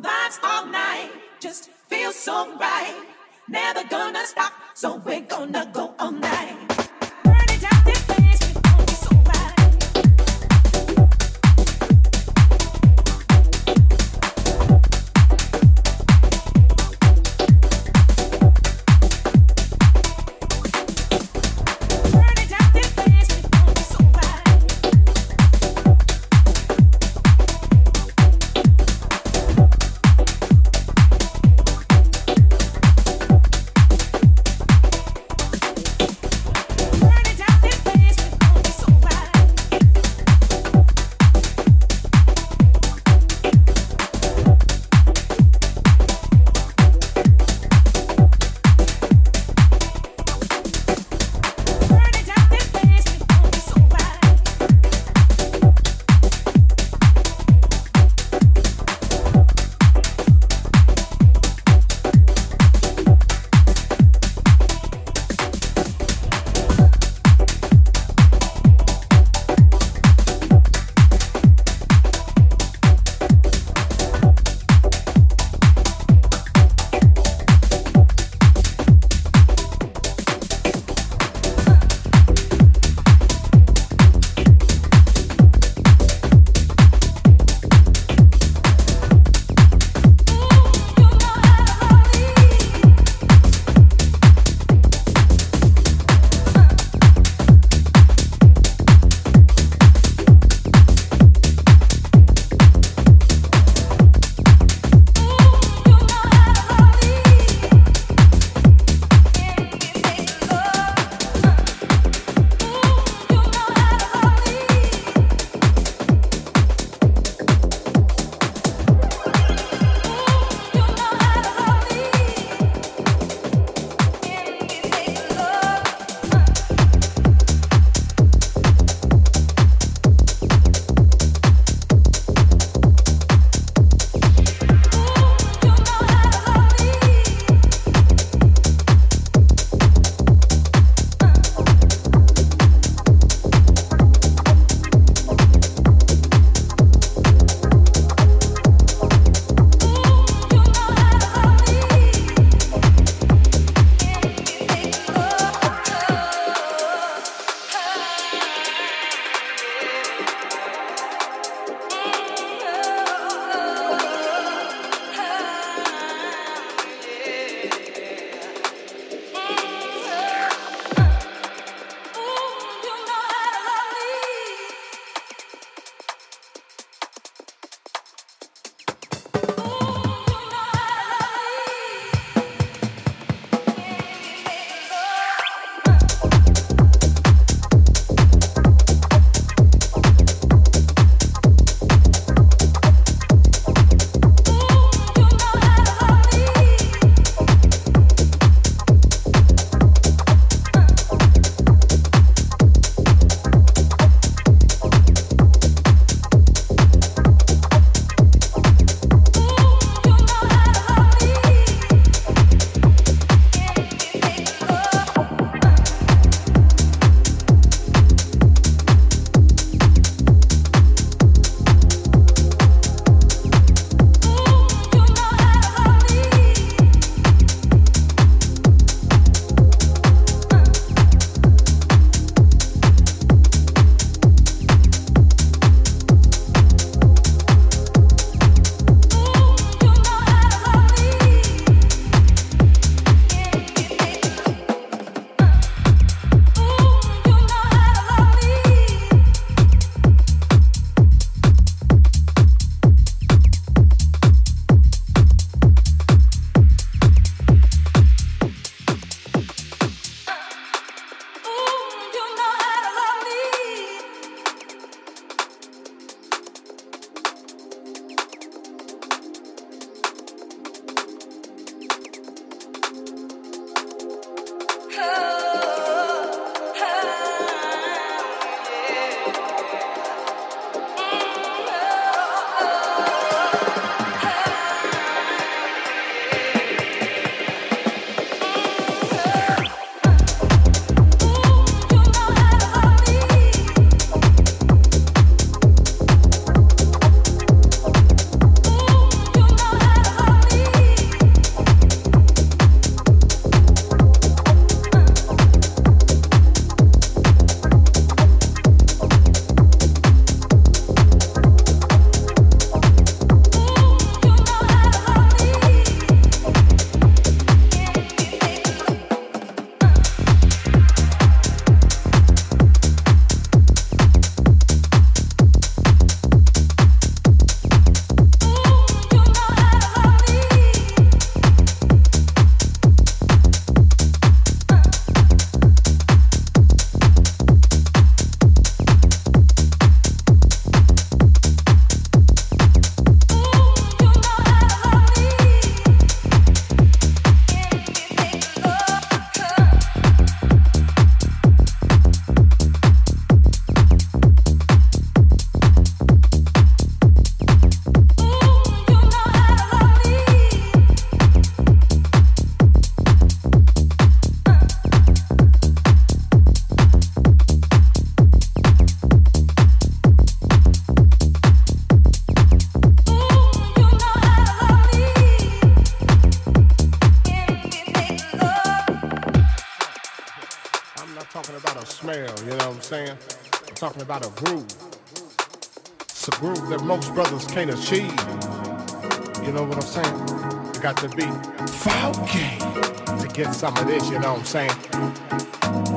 Vibes all night, just feel so right. Never gonna stop, so we're gonna go all night. Can't achieve. You know what I'm saying? You got to be funky to get some of this, you know what I'm saying?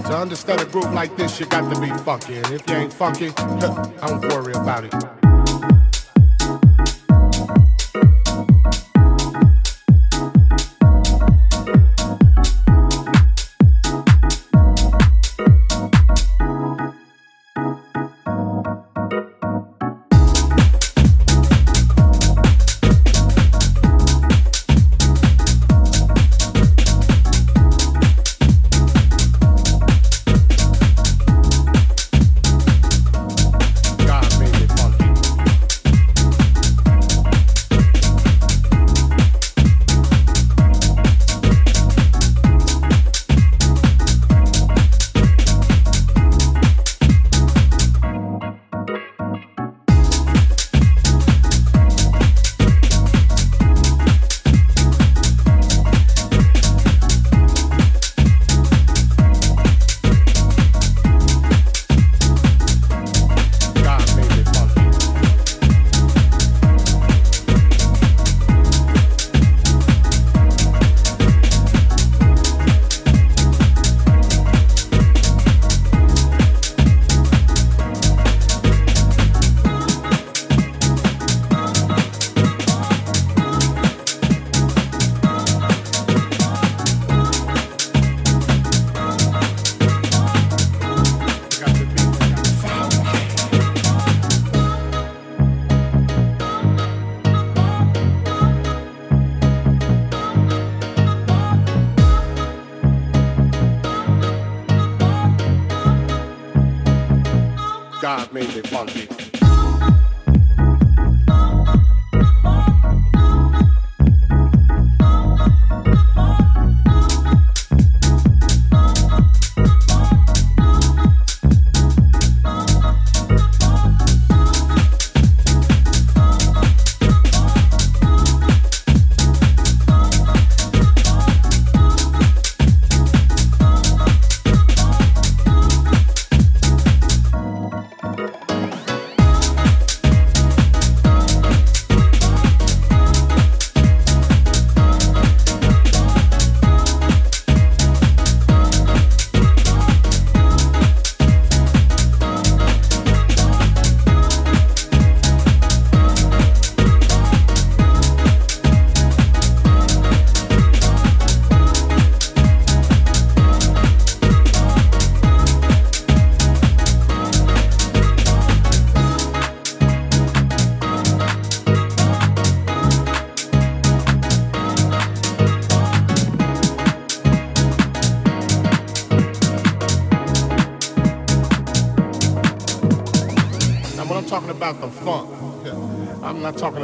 To understand a group like this, you got to be funky. And if you ain't funky, don't worry about it.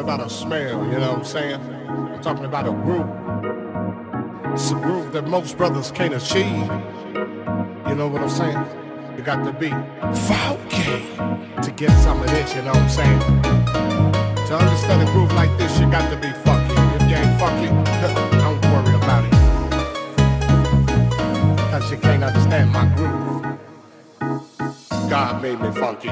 Smell, you know what I'm saying? I'm talking about a groove. It's a groove that most brothers can't achieve. You know what I'm saying? You got to be funky to get some of this, you know what I'm saying? To understand a groove like this, you got to be funky. If you ain't funky, don't worry about it. Cause you can't understand my groove. God made me funky.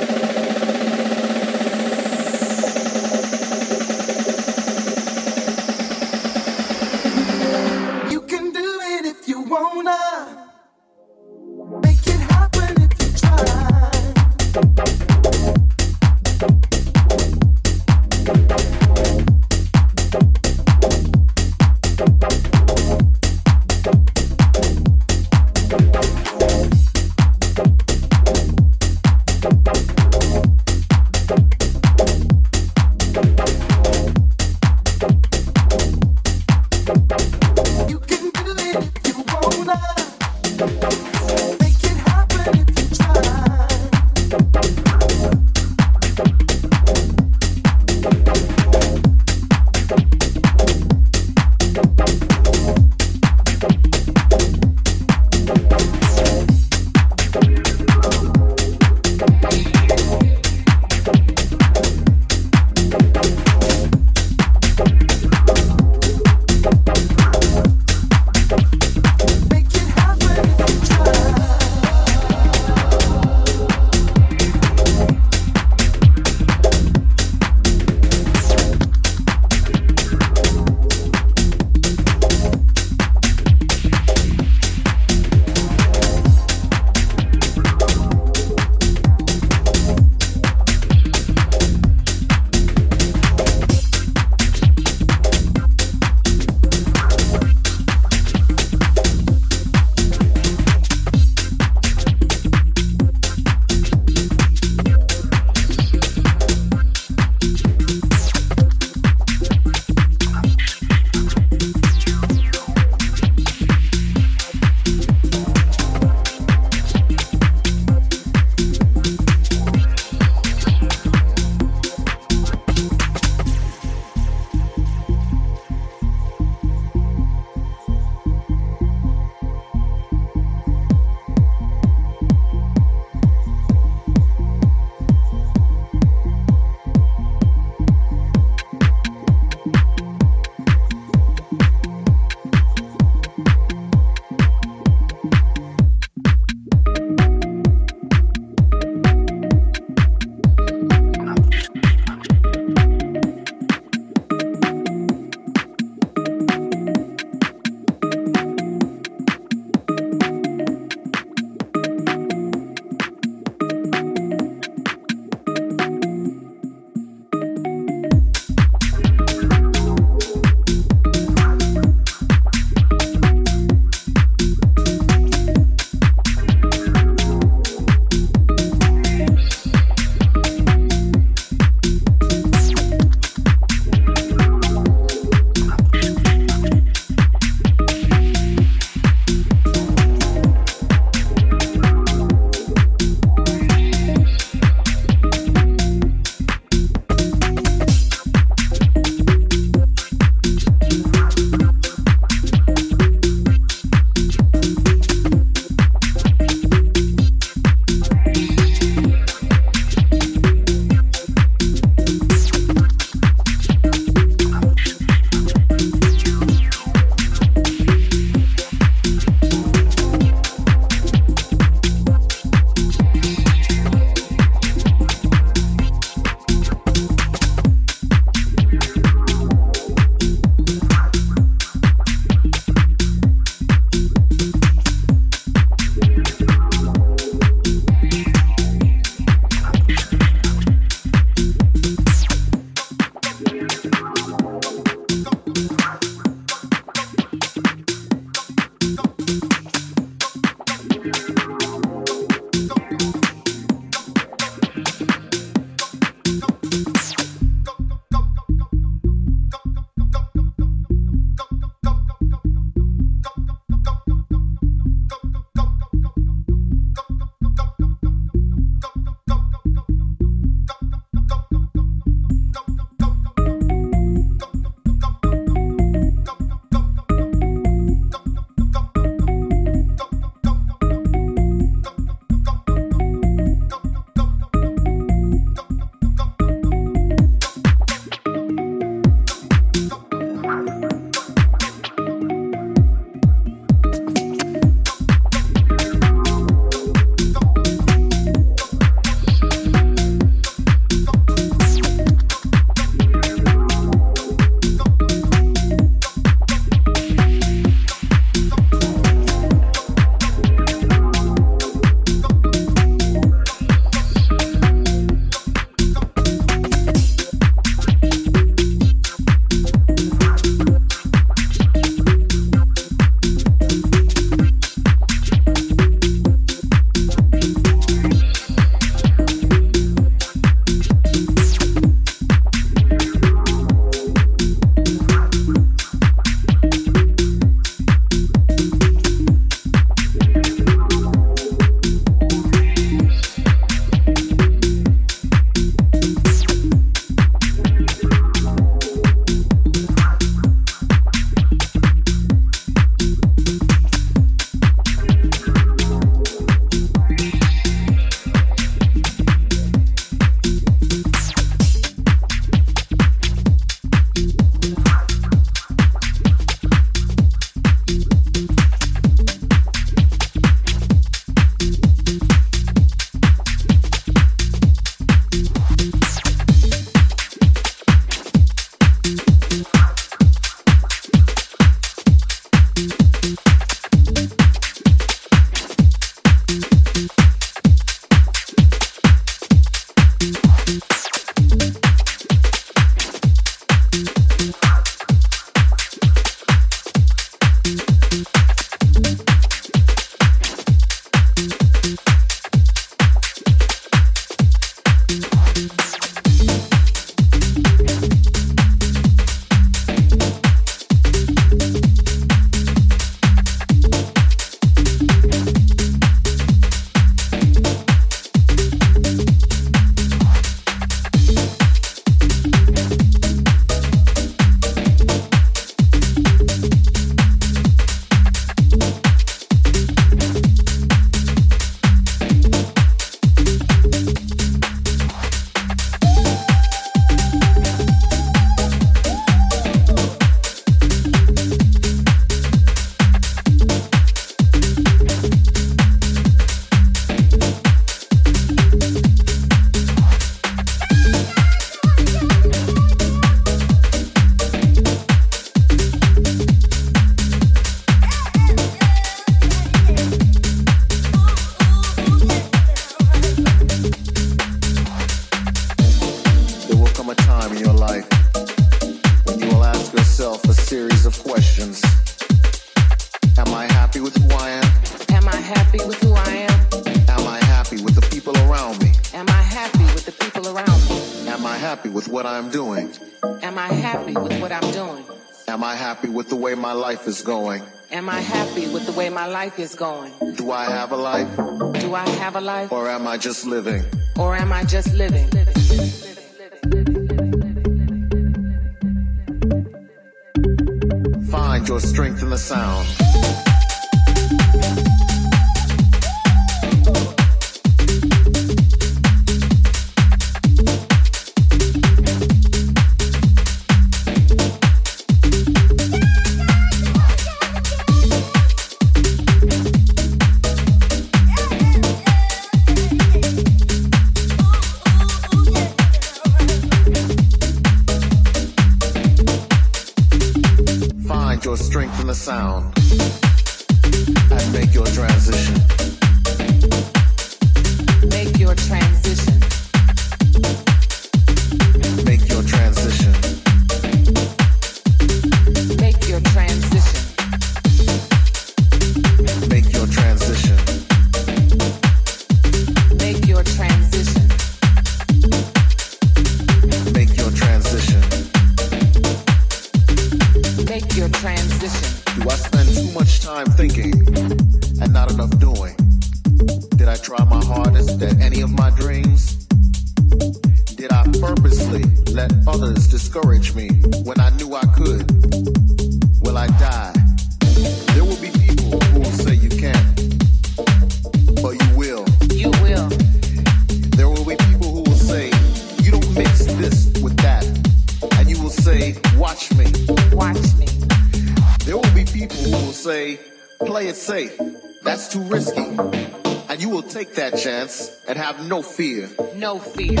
take that chance and have no fear. No fear.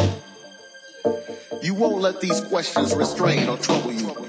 You won't let these questions restrain or trouble you.